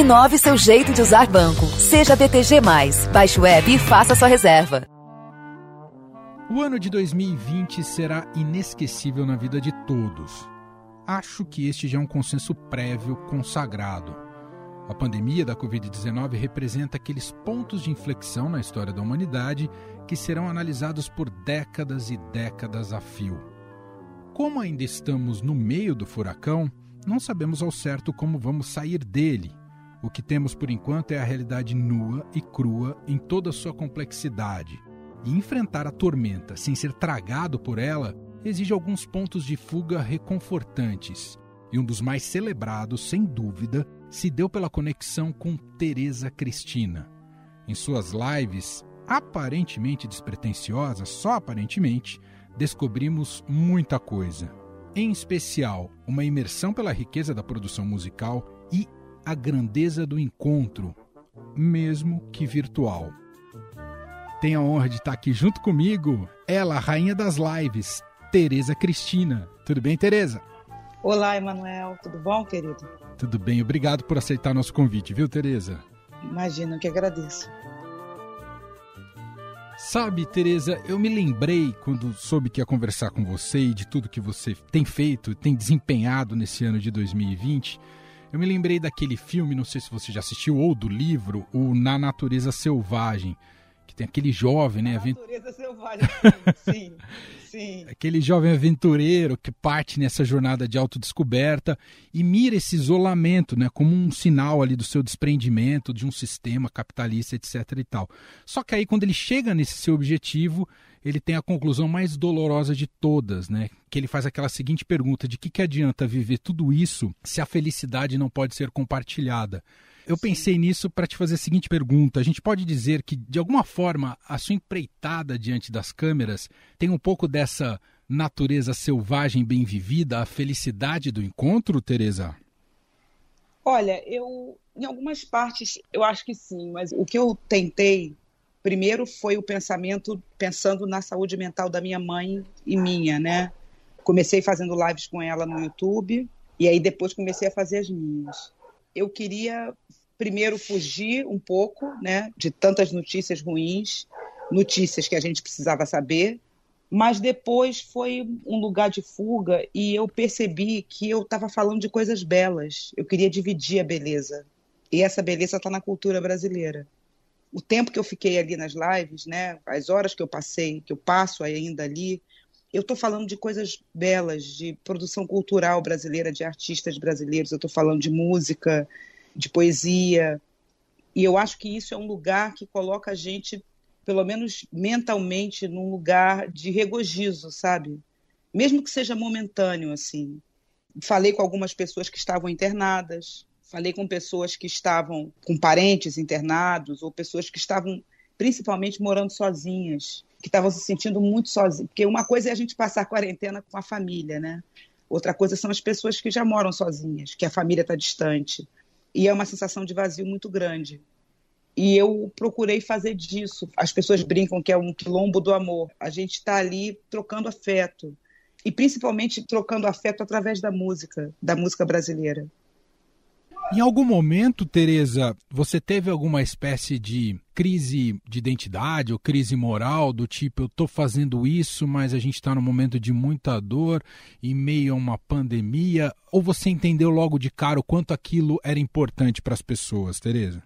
Inove seu jeito de usar banco. Seja BTG. Baixe o app e faça sua reserva. O ano de 2020 será inesquecível na vida de todos. Acho que este já é um consenso prévio consagrado. A pandemia da Covid-19 representa aqueles pontos de inflexão na história da humanidade que serão analisados por décadas e décadas a fio. Como ainda estamos no meio do furacão, não sabemos ao certo como vamos sair dele. O que temos por enquanto é a realidade nua e crua em toda a sua complexidade. E enfrentar a tormenta sem ser tragado por ela exige alguns pontos de fuga reconfortantes. E um dos mais celebrados, sem dúvida, se deu pela conexão com Teresa Cristina. Em suas lives, aparentemente despretensiosas, só aparentemente, descobrimos muita coisa. Em especial, uma imersão pela riqueza da produção musical e a grandeza do encontro, mesmo que virtual. Tenho a honra de estar aqui junto comigo, ela, a rainha das lives, Tereza Cristina. Tudo bem, Tereza? Olá, Emanuel. Tudo bom, querido? Tudo bem. Obrigado por aceitar nosso convite, viu, Tereza? Imagino que agradeço. Sabe, Tereza, eu me lembrei quando soube que ia conversar com você e de tudo que você tem feito, tem desempenhado nesse ano de 2020. Eu me lembrei daquele filme, não sei se você já assistiu, ou do livro, o Na Natureza Selvagem que tem aquele jovem, né? Natureza selvagem, sim, sim. aquele jovem aventureiro que parte nessa jornada de autodescoberta e mira esse isolamento, né? Como um sinal ali do seu desprendimento de um sistema capitalista, etc e tal. Só que aí quando ele chega nesse seu objetivo, ele tem a conclusão mais dolorosa de todas, né? Que ele faz aquela seguinte pergunta: de que, que adianta viver tudo isso se a felicidade não pode ser compartilhada? Eu pensei nisso para te fazer a seguinte pergunta: a gente pode dizer que, de alguma forma, a sua empreitada diante das câmeras tem um pouco dessa natureza selvagem bem vivida, a felicidade do encontro, Teresa? Olha, eu em algumas partes eu acho que sim, mas o que eu tentei primeiro foi o pensamento pensando na saúde mental da minha mãe e minha, né? Comecei fazendo lives com ela no YouTube e aí depois comecei a fazer as minhas. Eu queria primeiro fugir um pouco né, de tantas notícias ruins, notícias que a gente precisava saber, mas depois foi um lugar de fuga e eu percebi que eu estava falando de coisas belas. Eu queria dividir a beleza. E essa beleza está na cultura brasileira. O tempo que eu fiquei ali nas lives, né, as horas que eu passei, que eu passo ainda ali, eu estou falando de coisas belas, de produção cultural brasileira, de artistas brasileiros, eu estou falando de música, de poesia. E eu acho que isso é um lugar que coloca a gente, pelo menos mentalmente, num lugar de regozijo, sabe? Mesmo que seja momentâneo, assim. Falei com algumas pessoas que estavam internadas, falei com pessoas que estavam com parentes internados, ou pessoas que estavam principalmente morando sozinhas, que estavam se sentindo muito sozinhas. Porque uma coisa é a gente passar a quarentena com a família, né? Outra coisa são as pessoas que já moram sozinhas, que a família está distante e é uma sensação de vazio muito grande. E eu procurei fazer disso. As pessoas brincam que é um quilombo do amor. A gente está ali trocando afeto. E principalmente trocando afeto através da música, da música brasileira. Em algum momento, Tereza, você teve alguma espécie de crise de identidade ou crise moral do tipo eu estou fazendo isso, mas a gente está num momento de muita dor em meio a uma pandemia? Ou você entendeu logo de cara o quanto aquilo era importante para as pessoas, Tereza?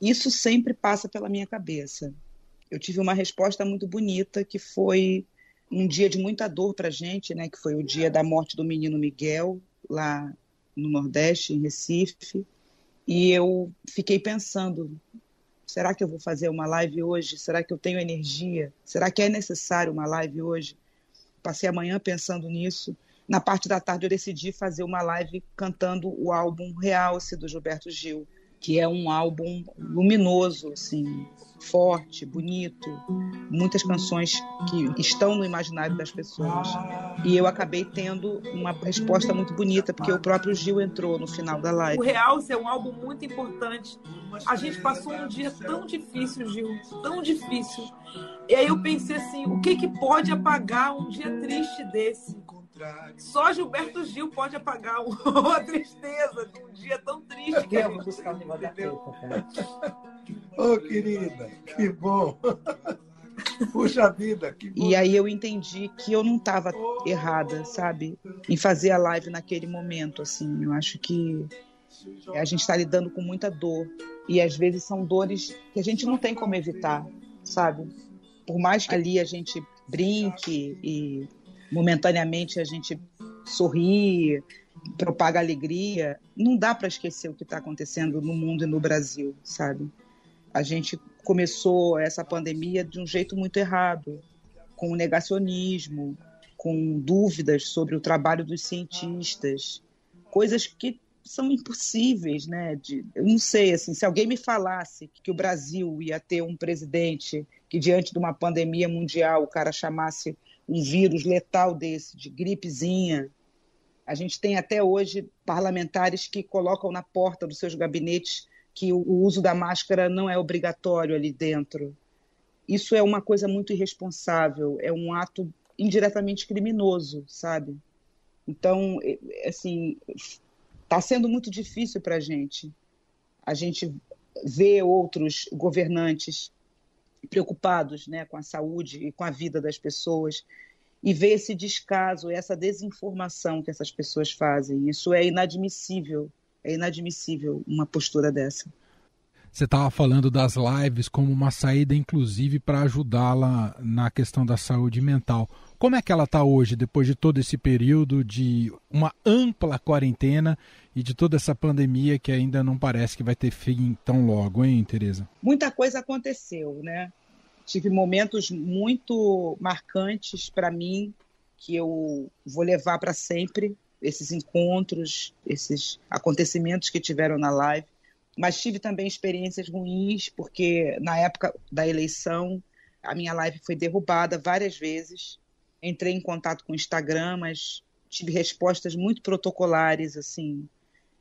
Isso sempre passa pela minha cabeça. Eu tive uma resposta muito bonita que foi um dia de muita dor para a gente, né? Que foi o dia da morte do menino Miguel lá no Nordeste, em Recife, e eu fiquei pensando: será que eu vou fazer uma live hoje? Será que eu tenho energia? Será que é necessário uma live hoje? Passei a manhã pensando nisso. Na parte da tarde eu decidi fazer uma live cantando o álbum Realce do Gilberto Gil que é um álbum luminoso, assim, forte, bonito, muitas canções que estão no imaginário das pessoas. E eu acabei tendo uma resposta muito bonita, porque o próprio Gil entrou no final da live. O Real é um álbum muito importante. A gente passou um dia tão difícil, Gil, tão difícil. E aí eu pensei assim, o que que pode apagar um dia triste desse? Só Gilberto Gil pode apagar uma tristeza de um dia tão triste. Que eu vou buscar o da preta, Ô, oh, querida, que bom. Puxa vida, que bom. E aí eu entendi que eu não estava errada, sabe? Em fazer a live naquele momento, assim. Eu acho que a gente está lidando com muita dor. E às vezes são dores que a gente não tem como evitar, sabe? Por mais que ali a gente brinque e momentaneamente a gente sorri, propaga alegria, não dá para esquecer o que está acontecendo no mundo e no Brasil, sabe? A gente começou essa pandemia de um jeito muito errado, com o negacionismo, com dúvidas sobre o trabalho dos cientistas, coisas que são impossíveis, né? De, eu não sei, assim, se alguém me falasse que o Brasil ia ter um presidente que diante de uma pandemia mundial o cara chamasse um vírus letal desse, de gripezinha, a gente tem até hoje parlamentares que colocam na porta dos seus gabinetes que o uso da máscara não é obrigatório ali dentro. Isso é uma coisa muito irresponsável, é um ato indiretamente criminoso, sabe? Então, assim, está sendo muito difícil para a gente. A gente vê outros governantes preocupados né, com a saúde e com a vida das pessoas e ver esse descaso, essa desinformação que essas pessoas fazem. Isso é inadmissível é inadmissível uma postura dessa. Você estava falando das lives como uma saída, inclusive, para ajudá-la na questão da saúde mental. Como é que ela está hoje, depois de todo esse período de uma ampla quarentena e de toda essa pandemia que ainda não parece que vai ter fim tão logo, hein, Tereza? Muita coisa aconteceu, né? Tive momentos muito marcantes para mim que eu vou levar para sempre esses encontros, esses acontecimentos que tiveram na live. Mas tive também experiências ruins, porque na época da eleição a minha live foi derrubada várias vezes. Entrei em contato com o Instagram, mas tive respostas muito protocolares, assim.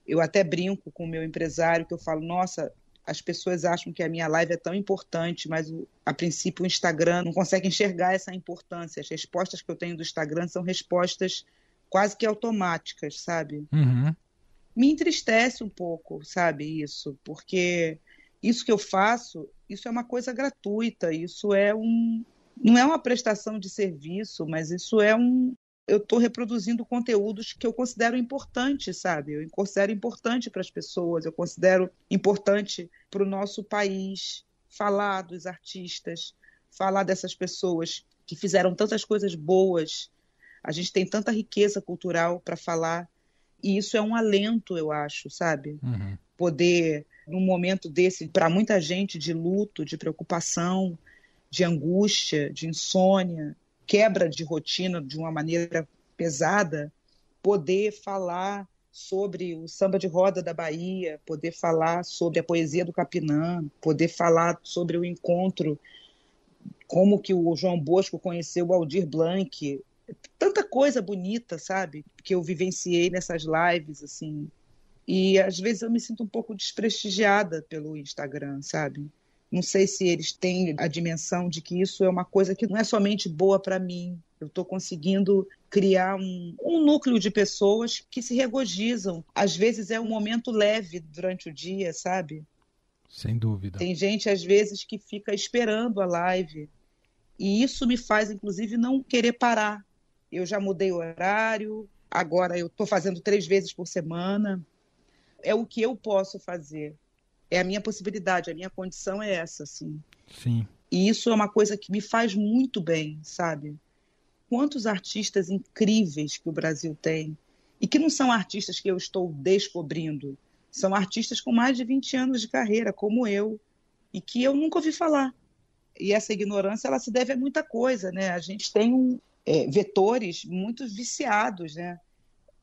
Eu até brinco com o meu empresário que eu falo, nossa, as pessoas acham que a minha live é tão importante, mas a princípio o Instagram não consegue enxergar essa importância. As respostas que eu tenho do Instagram são respostas quase que automáticas, sabe? Uhum. Me entristece um pouco, sabe, isso, porque isso que eu faço, isso é uma coisa gratuita, isso é um. Não é uma prestação de serviço, mas isso é um. Eu estou reproduzindo conteúdos que eu considero importantes, sabe? Eu considero importante para as pessoas, eu considero importante para o nosso país falar dos artistas, falar dessas pessoas que fizeram tantas coisas boas a gente tem tanta riqueza cultural para falar e isso é um alento, eu acho, sabe? Uhum. Poder, num momento desse, para muita gente, de luto, de preocupação, de angústia, de insônia, quebra de rotina de uma maneira pesada, poder falar sobre o samba de roda da Bahia, poder falar sobre a poesia do Capinã, poder falar sobre o encontro, como que o João Bosco conheceu o Aldir Blanc, tanta coisa bonita, sabe? Que eu vivenciei nessas lives, assim. E às vezes eu me sinto um pouco desprestigiada pelo Instagram, sabe? Não sei se eles têm a dimensão de que isso é uma coisa que não é somente boa para mim. Eu estou conseguindo criar um, um, núcleo de pessoas que se regozijam. Às vezes é um momento leve durante o dia, sabe? Sem dúvida. Tem gente, às vezes, que fica esperando a live. E isso me faz, inclusive, não querer parar eu já mudei o horário, agora eu estou fazendo três vezes por semana. É o que eu posso fazer. É a minha possibilidade, a minha condição é essa, assim. Sim. E isso é uma coisa que me faz muito bem, sabe? Quantos artistas incríveis que o Brasil tem e que não são artistas que eu estou descobrindo, são artistas com mais de 20 anos de carreira, como eu, e que eu nunca ouvi falar. E essa ignorância ela se deve a muita coisa, né? A gente tem um, é, vetores muito viciados, né?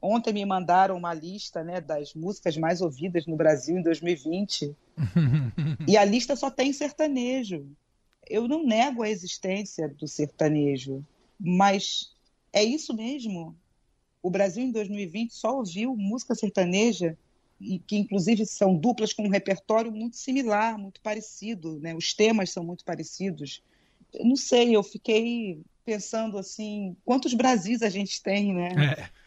Ontem me mandaram uma lista né, das músicas mais ouvidas no Brasil em 2020 e a lista só tem sertanejo. Eu não nego a existência do sertanejo, mas é isso mesmo. O Brasil em 2020 só ouviu música sertaneja e que inclusive são duplas com um repertório muito similar, muito parecido, né? Os temas são muito parecidos. Eu não sei, eu fiquei pensando assim, quantos Brasis a gente tem, né?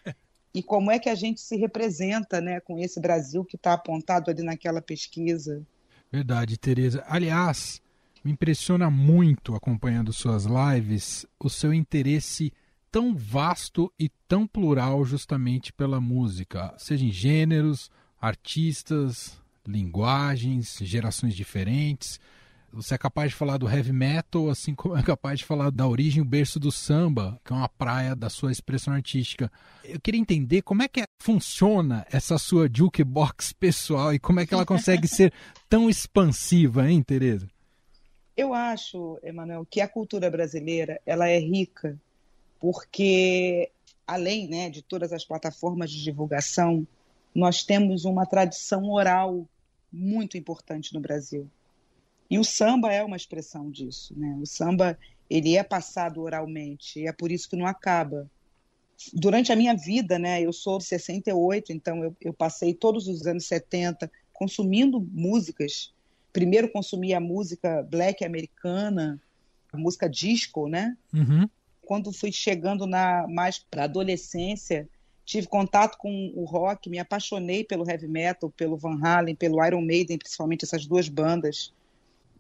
É. E como é que a gente se representa, né, com esse Brasil que está apontado ali naquela pesquisa. Verdade, Tereza. Aliás, me impressiona muito acompanhando suas lives o seu interesse tão vasto e tão plural justamente pela música, seja em gêneros, artistas, linguagens, gerações diferentes. Você é capaz de falar do heavy metal, assim como é capaz de falar da origem, o berço do samba, que é uma praia da sua expressão artística. Eu queria entender como é que funciona essa sua jukebox pessoal e como é que ela consegue ser tão expansiva, hein, Tereza? Eu acho, Emanuel, que a cultura brasileira ela é rica porque, além né, de todas as plataformas de divulgação, nós temos uma tradição oral muito importante no Brasil. E o samba é uma expressão disso, né? O samba ele é passado oralmente e é por isso que não acaba. Durante a minha vida, né? Eu sou de 68, então eu, eu passei todos os anos 70 consumindo músicas. Primeiro consumi a música black americana, a música disco, né? Uhum. Quando fui chegando na mais para adolescência, tive contato com o rock, me apaixonei pelo heavy metal, pelo Van Halen, pelo Iron Maiden, principalmente essas duas bandas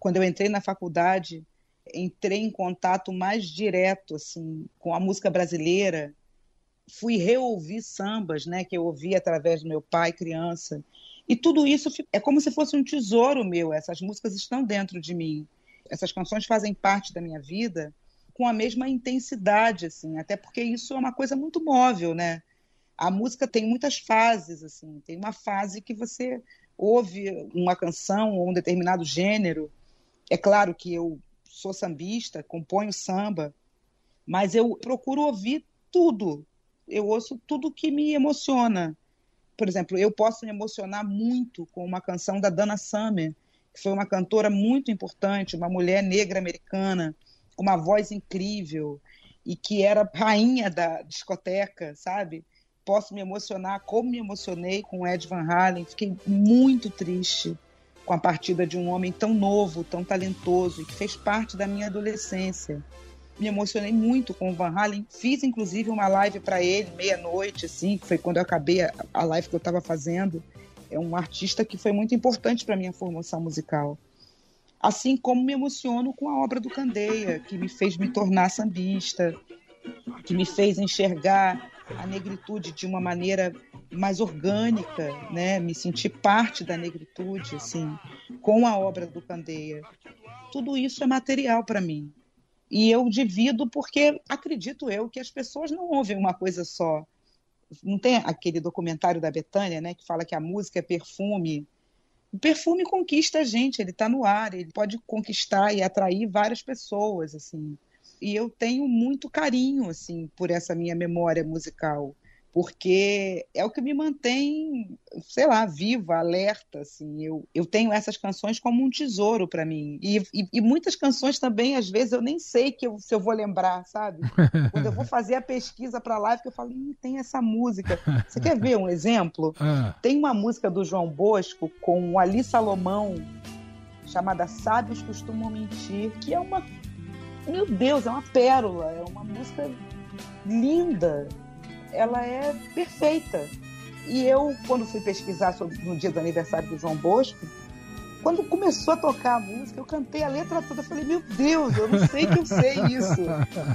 quando eu entrei na faculdade, entrei em contato mais direto assim com a música brasileira. Fui reouvir sambas, né, que eu ouvi através do meu pai criança. E tudo isso é como se fosse um tesouro meu. Essas músicas estão dentro de mim. Essas canções fazem parte da minha vida com a mesma intensidade, assim, até porque isso é uma coisa muito móvel, né? A música tem muitas fases, assim. Tem uma fase que você ouve uma canção ou um determinado gênero é claro que eu sou sambista, componho samba, mas eu procuro ouvir tudo. Eu ouço tudo que me emociona. Por exemplo, eu posso me emocionar muito com uma canção da Dana Summer, que foi uma cantora muito importante, uma mulher negra americana, com uma voz incrível e que era rainha da discoteca, sabe? Posso me emocionar como me emocionei com Ed Van Halen, fiquei muito triste com a partida de um homem tão novo, tão talentoso que fez parte da minha adolescência. Me emocionei muito com o Van Halen. Fiz inclusive uma live para ele meia-noite, assim, foi quando eu acabei a, a live que eu estava fazendo. É um artista que foi muito importante para minha formação musical. Assim como me emociono com a obra do Candeia, que me fez me tornar sambista, que me fez enxergar a negritude de uma maneira mais orgânica, né? Me sentir parte da negritude, assim, com a obra do Candeia. Tudo isso é material para mim. E eu divido porque acredito eu que as pessoas não ouvem uma coisa só. Não tem aquele documentário da Betânia, né, que fala que a música é perfume. O perfume conquista a gente, ele está no ar, ele pode conquistar e atrair várias pessoas, assim e eu tenho muito carinho assim por essa minha memória musical porque é o que me mantém, sei lá, viva, alerta, assim. Eu, eu tenho essas canções como um tesouro para mim. E, e, e, muitas canções também, às vezes, eu nem sei que eu, se eu vou lembrar, sabe? Quando eu vou fazer a pesquisa para live, eu falo, tem essa música. Você quer ver um exemplo? Ah. Tem uma música do João Bosco com o Ali Salomão, chamada Sábios Costumam Mentir, que é uma meu Deus, é uma pérola, é uma música linda, ela é perfeita. E eu, quando fui pesquisar sobre, no dia do aniversário do João Bosco, quando começou a tocar a música, eu cantei a letra toda. Eu falei, meu Deus, eu não sei que eu sei isso.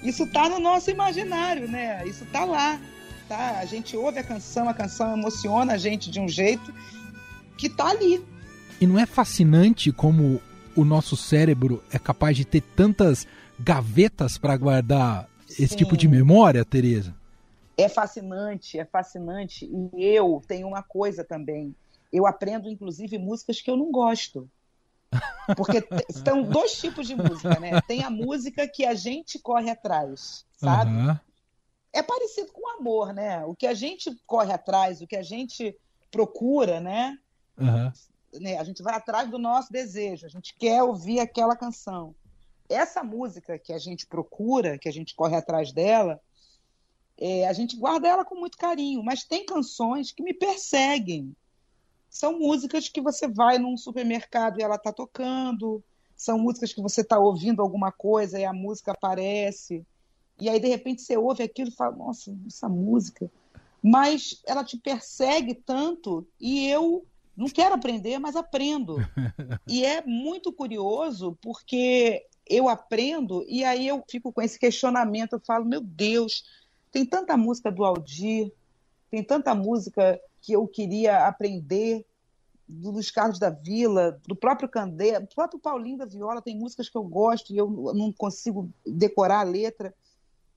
Isso está no nosso imaginário, né? Isso está lá. Tá? A gente ouve a canção, a canção emociona a gente de um jeito que está ali. E não é fascinante como o nosso cérebro é capaz de ter tantas gavetas para guardar esse Sim. tipo de memória, Tereza? É fascinante, é fascinante. E eu tenho uma coisa também. Eu aprendo, inclusive, músicas que eu não gosto. Porque são dois tipos de música, né? Tem a música que a gente corre atrás, sabe? Uhum. É parecido com o amor, né? O que a gente corre atrás, o que a gente procura, né? Uhum. né? A gente vai atrás do nosso desejo, a gente quer ouvir aquela canção essa música que a gente procura, que a gente corre atrás dela, é, a gente guarda ela com muito carinho, mas tem canções que me perseguem. São músicas que você vai num supermercado e ela está tocando, são músicas que você está ouvindo alguma coisa e a música aparece. E aí, de repente, você ouve aquilo e fala, nossa, essa música. Mas ela te persegue tanto e eu não quero aprender, mas aprendo. e é muito curioso porque eu aprendo e aí eu fico com esse questionamento, eu falo, meu Deus, tem tanta música do Aldir, tem tanta música que eu queria aprender do Luiz Carlos da Vila, do próprio Candé, do próprio Paulinho da Viola, tem músicas que eu gosto e eu não consigo decorar a letra.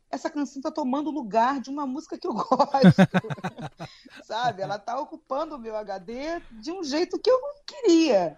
Essa canção está tomando lugar de uma música que eu gosto, sabe? Ela está ocupando o meu HD de um jeito que eu não queria.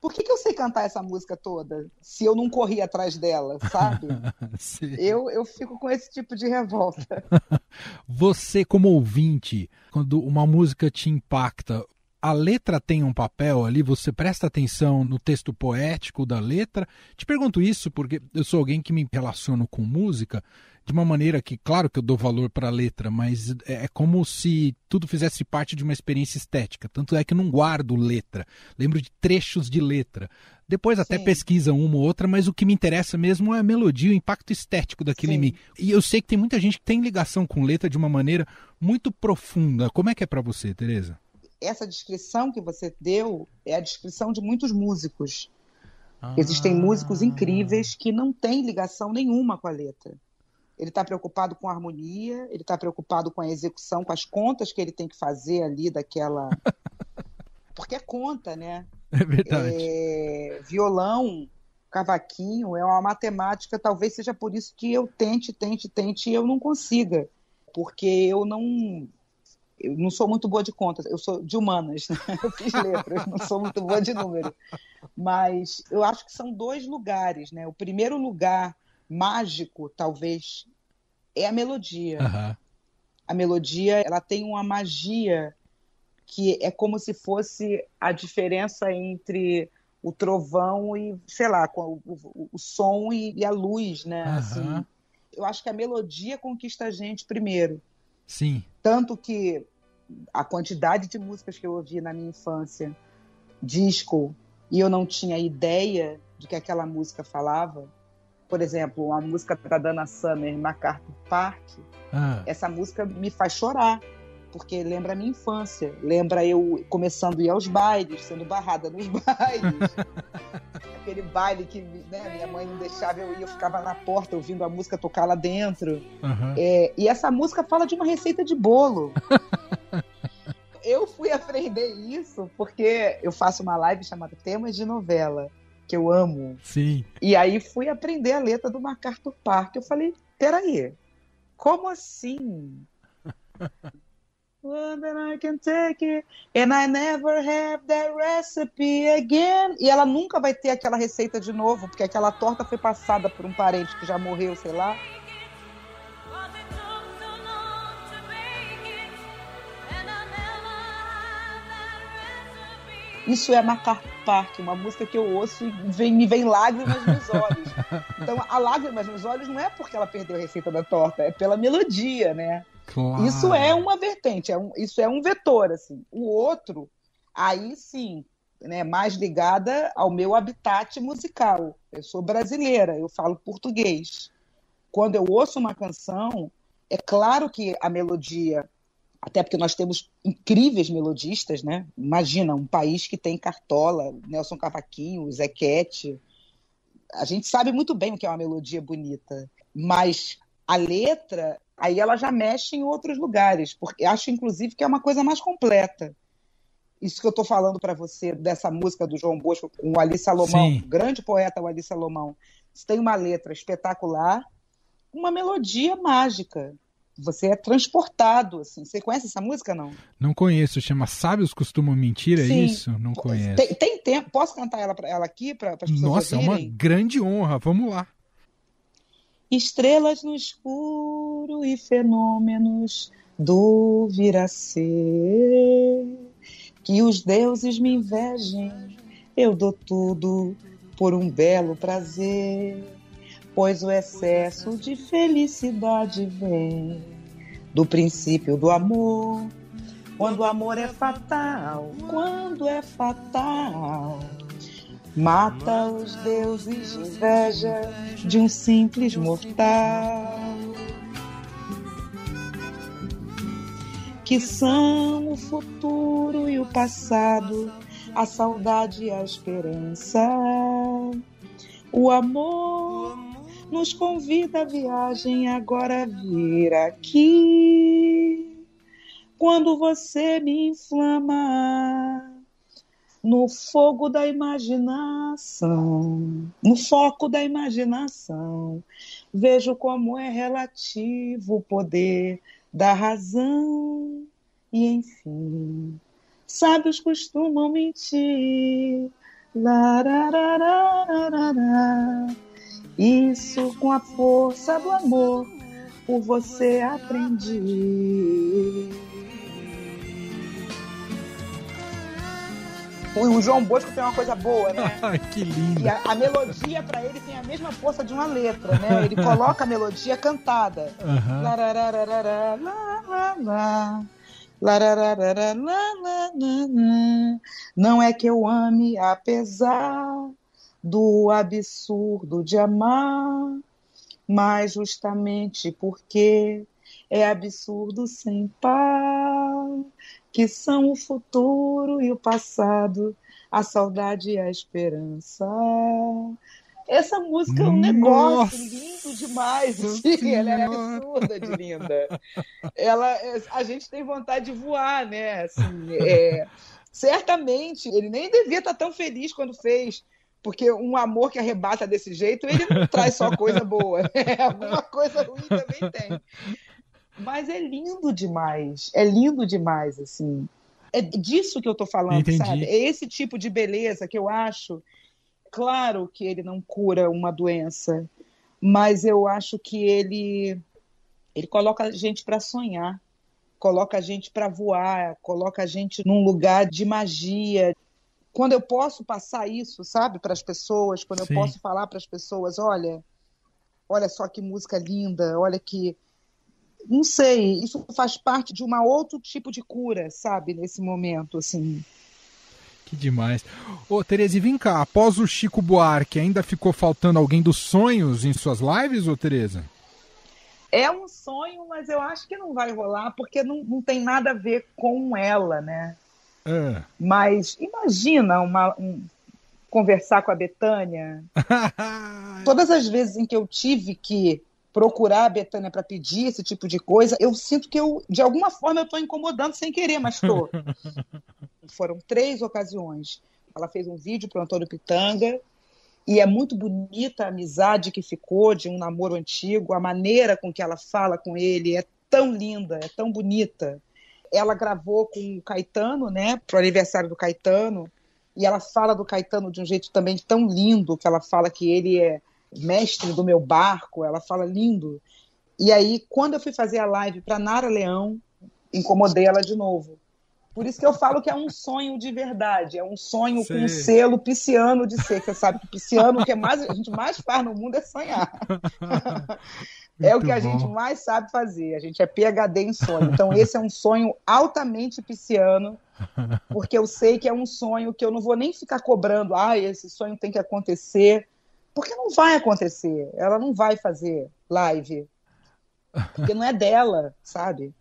Por que, que eu sei cantar essa música toda se eu não corri atrás dela, sabe? eu, eu fico com esse tipo de revolta. Você, como ouvinte, quando uma música te impacta, a letra tem um papel ali? Você presta atenção no texto poético da letra? Te pergunto isso porque eu sou alguém que me relaciono com música de uma maneira que, claro que eu dou valor para a letra, mas é, é como se tudo fizesse parte de uma experiência estética. Tanto é que eu não guardo letra, lembro de trechos de letra. Depois até Sim. pesquisa uma ou outra, mas o que me interessa mesmo é a melodia, o impacto estético daquilo Sim. em mim. E eu sei que tem muita gente que tem ligação com letra de uma maneira muito profunda. Como é que é para você, Tereza? Essa descrição que você deu é a descrição de muitos músicos. Ah. Existem músicos incríveis que não têm ligação nenhuma com a letra. Ele está preocupado com a harmonia, ele está preocupado com a execução, com as contas que ele tem que fazer ali daquela. Porque é conta, né? É verdade. É... Violão, cavaquinho, é uma matemática, talvez seja por isso que eu tente, tente, tente e eu não consiga. Porque eu não eu não sou muito boa de contas, eu sou de humanas, né? eu fiz letras, não sou muito boa de número. Mas eu acho que são dois lugares, né? O primeiro lugar mágico, talvez, é a melodia. Uhum. A melodia, ela tem uma magia que é como se fosse a diferença entre o trovão e, sei lá, o, o, o som e, e, a luz, né? Uhum. Assim, eu acho que a melodia conquista a gente primeiro. Sim. Tanto que a quantidade de músicas que eu ouvi na minha infância, disco, e eu não tinha ideia de que aquela música falava. Por exemplo, a música da Dana Summer, MacArthur Park, ah. essa música me faz chorar porque lembra a minha infância, lembra eu começando a ir aos bailes, sendo barrada nos bailes. Aquele baile que né, minha mãe não deixava eu ir, eu ficava na porta ouvindo a música tocar lá dentro. Uhum. É, e essa música fala de uma receita de bolo. eu fui aprender isso porque eu faço uma live chamada Temas de Novela, que eu amo. Sim. E aí fui aprender a letra do MacArthur Park. Eu falei, peraí, como assim? then I can take it, and I never have that recipe again. E ela nunca vai ter aquela receita de novo, porque aquela torta foi passada por um parente que já morreu, sei lá. Isso é MacArthur Park, uma música que eu ouço e vem, me vem lágrimas nos olhos. Então, a lágrimas nos olhos não é porque ela perdeu a receita da torta, é pela melodia, né? Claro. Isso é uma vertente, é um, isso é um vetor, assim. O outro, aí sim, né, mais ligada ao meu habitat musical. Eu sou brasileira, eu falo português. Quando eu ouço uma canção, é claro que a melodia, até porque nós temos incríveis melodistas, né? Imagina, um país que tem Cartola, Nelson Cavaquinho, Zequete. A gente sabe muito bem o que é uma melodia bonita, mas a letra aí ela já mexe em outros lugares, porque acho inclusive que é uma coisa mais completa. Isso que eu estou falando para você dessa música do João Bosco com o Ali Salomão, Sim. grande poeta o Ali Salomão, tem uma letra espetacular, uma melodia mágica. Você é transportado, assim. Você conhece essa música, não? Não conheço. Chama Sábios Costumam Mentir, é Sim. isso? Não conheço. Tem, tem tempo. Posso cantar ela, ela aqui para as pessoas Nossa, ouvirem? é uma grande honra. Vamos lá. Estrelas no escuro e fenômenos do vir a ser. Que os deuses me invejem, eu dou tudo por um belo prazer. Pois o excesso de felicidade vem do princípio do amor. Quando o amor é fatal, quando é fatal Mata os deuses de inveja de um simples mortal. Que são o futuro e o passado, a saudade e a esperança. O amor nos convida à viagem, agora vir aqui. Quando você me inflama no fogo da imaginação, no foco da imaginação, vejo como é relativo o poder da razão e enfim. Sábios costumam mentir. Isso com a força do amor, por você aprendi. O João Bosco tem uma coisa boa, né? Que lindo. E a, a melodia para ele tem a mesma força de uma letra, né? Ele coloca a melodia cantada. Aham. Lararararara, lá, lá, lá. Larararara, lá, lá, lá, lá. Não é que eu ame apesar do absurdo de amar, mas justamente porque é absurdo sem par, que são o futuro e o passado, a saudade e a esperança. Essa música é um negócio Nossa lindo demais, assim, ela é absurda de linda. Ela, é- a gente tem vontade de voar, né? Assim, é, certamente ele nem devia estar tão feliz quando fez, porque um amor que arrebata desse jeito, ele não traz só coisa boa, né? alguma coisa ruim também tem. Mas é lindo demais, é lindo demais, assim. É disso que eu tô falando, Entendi. sabe? É esse tipo de beleza que eu acho. Claro que ele não cura uma doença, mas eu acho que ele ele coloca a gente para sonhar, coloca a gente para voar, coloca a gente num lugar de magia. Quando eu posso passar isso, sabe, para as pessoas, quando Sim. eu posso falar para as pessoas, olha, olha só que música linda, olha que não sei, isso faz parte de uma outro tipo de cura, sabe, nesse momento, assim. Que demais. Ô, Tereza, vem cá, após o Chico Buarque, ainda ficou faltando alguém dos sonhos em suas lives, ô Tereza? É um sonho, mas eu acho que não vai rolar, porque não, não tem nada a ver com ela, né? É. Mas imagina uma, um- conversar com a Betânia. Todas as vezes em que eu tive que procurar a Betânia para pedir esse tipo de coisa, eu sinto que eu, de alguma forma, eu estou incomodando sem querer, mas estou. Foram três ocasiões. Ela fez um vídeo para o Antônio Pitanga e é muito bonita a amizade que ficou de um namoro antigo, a maneira com que ela fala com ele é tão linda, é tão bonita. Ela gravou com o Caetano, né, pro aniversário do Caetano, e ela fala do Caetano de um jeito também tão lindo, que ela fala que ele é mestre do meu barco, ela fala lindo. E aí, quando eu fui fazer a live para Nara Leão, incomodei ela de novo. Por isso que eu falo que é um sonho de verdade, é um sonho com Sei. um selo pisciano de ser, você sabe que pisciano, o que é mais, a gente mais faz no mundo é sonhar. É o que a bom. gente mais sabe fazer. A gente é PhD em sonho. Então, esse é um sonho altamente pisciano, porque eu sei que é um sonho que eu não vou nem ficar cobrando, ah, esse sonho tem que acontecer, porque não vai acontecer. Ela não vai fazer live, porque não é dela, sabe?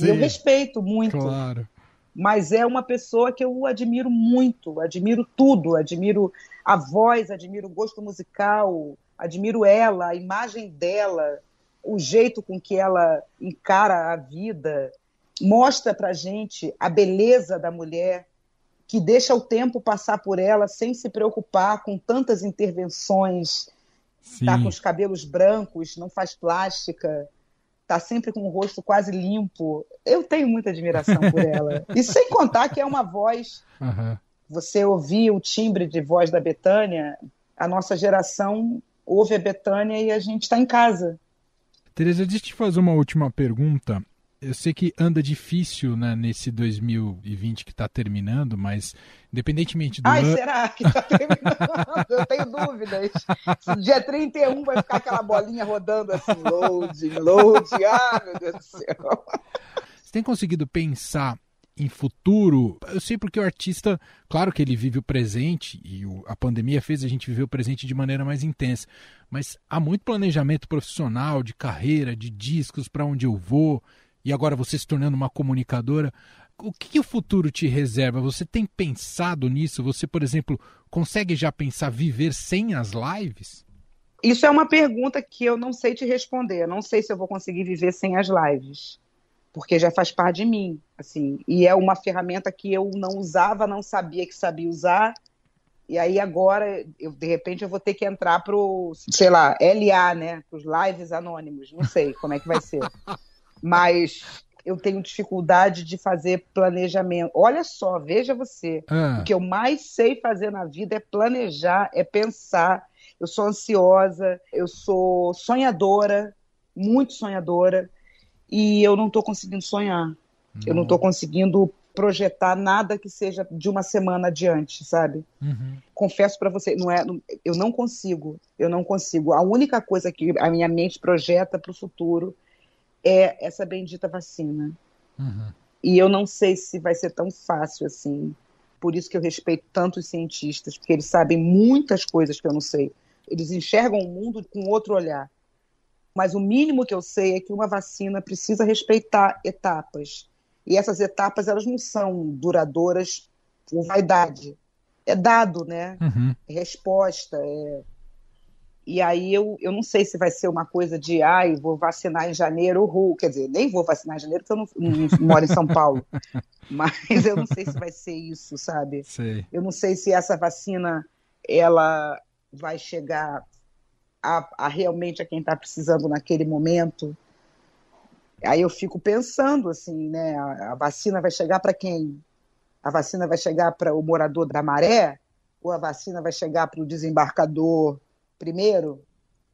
E eu Sim, respeito muito, claro. mas é uma pessoa que eu admiro muito, admiro tudo, admiro a voz, admiro o gosto musical, admiro ela, a imagem dela, o jeito com que ela encara a vida, mostra pra gente a beleza da mulher que deixa o tempo passar por ela sem se preocupar com tantas intervenções, Sim. tá com os cabelos brancos, não faz plástica, tá sempre com o rosto quase limpo. Eu tenho muita admiração por ela. E sem contar que é uma voz, Aham. você ouvir o timbre de voz da Betânia, a nossa geração ouve a Betânia e a gente está em casa. Tereza, deixa eu te fazer uma última pergunta. Eu sei que anda difícil né, nesse 2020 que está terminando, mas independentemente do Ai, ano. será que está terminando? Eu tenho dúvidas. Se dia 31 vai ficar aquela bolinha rodando assim, loading, loading. Ah, meu Deus do céu. Você tem conseguido pensar em futuro? Eu sei porque o artista, claro que ele vive o presente e o- a pandemia fez a gente viver o presente de maneira mais intensa, mas há muito planejamento profissional, de carreira, de discos, para onde eu vou. E agora você se tornando uma comunicadora, o que, o futuro te reserva? Você tem pensado nisso? Você, por exemplo, consegue já pensar viver sem as lives? Isso é uma pergunta que eu não sei te responder. Eu não sei se eu vou conseguir viver sem as lives, porque já faz parte de mim, assim. E é uma ferramenta que eu não usava, não sabia que sabia usar. E aí agora, eu, de repente, eu vou ter que entrar pro, sei lá, LA, né? Para os lives anônimos. Não sei como é que vai ser. Mas eu tenho dificuldade de fazer planejamento. Olha só, veja você. Ah. O que eu mais sei fazer na vida é planejar, é pensar. Eu sou ansiosa, eu sou sonhadora, muito sonhadora, e eu não estou conseguindo sonhar. Não. Eu não estou conseguindo projetar nada que seja de uma semana adiante, sabe? Uhum. Confesso para você, não é, eu não consigo, eu não consigo. A única coisa que a minha mente projeta para o futuro é essa bendita vacina. Uhum. E eu não sei se vai ser tão fácil assim. Por isso que eu respeito tanto os cientistas, porque eles sabem muitas coisas que eu não sei. Eles enxergam o mundo com outro olhar. Mas o mínimo que eu sei é que uma vacina precisa respeitar etapas. E essas etapas, elas não são duradouras por vaidade. É dado, né? Uhum. É resposta, é e aí eu, eu não sei se vai ser uma coisa de, ai, vou vacinar em janeiro, uhul. Quer dizer, nem vou vacinar em janeiro porque eu não, não moro em São Paulo. Mas eu não sei se vai ser isso, sabe? Sei. Eu não sei se essa vacina, ela vai chegar a, a realmente a quem está precisando naquele momento. Aí eu fico pensando assim, né? A, a vacina vai chegar para quem? A vacina vai chegar para o morador da maré? Ou a vacina vai chegar para o desembarcador primeiro,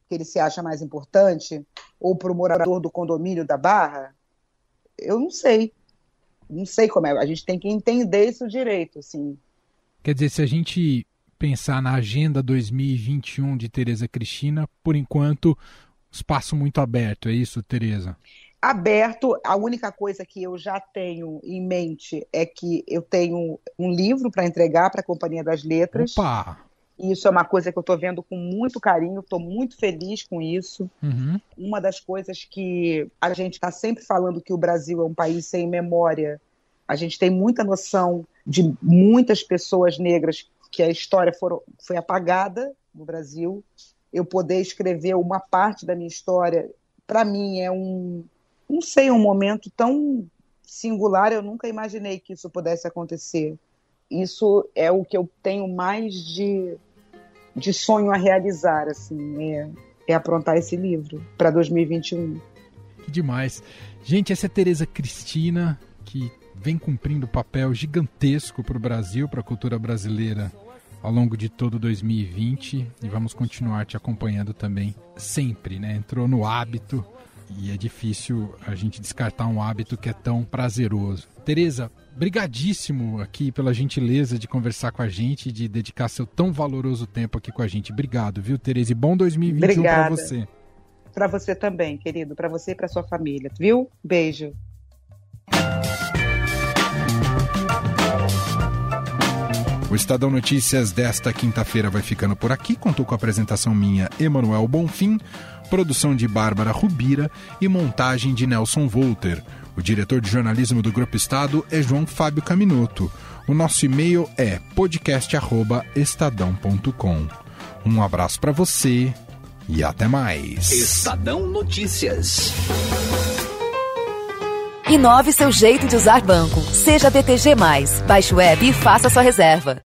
que ele se acha mais importante, ou para o morador do condomínio da Barra? Eu não sei. Não sei como é. A gente tem que entender isso direito, assim. Quer dizer, se a gente pensar na agenda 2021 de Tereza Cristina, por enquanto, espaço muito aberto, é isso, Tereza? Aberto, a única coisa que eu já tenho em mente é que eu tenho um livro para entregar para a Companhia das Letras. Opa! Isso é uma coisa que eu estou vendo com muito carinho, estou muito feliz com isso. Uhum. Uma das coisas que a gente está sempre falando que o Brasil é um país sem memória. A gente tem muita noção de muitas pessoas negras que a história foram, foi apagada no Brasil. Eu poder escrever uma parte da minha história, para mim, é um, não sei, um momento tão singular. Eu nunca imaginei que isso pudesse acontecer isso é o que eu tenho mais de, de sonho a realizar, assim, é, é aprontar esse livro para 2021. Que demais. Gente, essa é Tereza Cristina, que vem cumprindo um papel gigantesco para o Brasil, para a cultura brasileira ao longo de todo 2020 e vamos continuar te acompanhando também sempre, né? Entrou no hábito e é difícil a gente descartar um hábito que é tão prazeroso. Tereza, brigadíssimo aqui pela gentileza de conversar com a gente, de dedicar seu tão valoroso tempo aqui com a gente. Obrigado, viu, Tereza? E bom 2021 para você. Para você também, querido, para você e para sua família, viu? Beijo. O Estadão Notícias desta quinta-feira vai ficando por aqui. Contou com a apresentação minha, Emanuel Bonfim, produção de Bárbara Rubira e montagem de Nelson Volter. O diretor de jornalismo do Grupo Estado é João Fábio Caminoto. O nosso e-mail é podcast@estadão.com. Um abraço para você e até mais. Estadão Notícias. Inove seu jeito de usar banco. Seja BTG+. Baixe o web e faça sua reserva.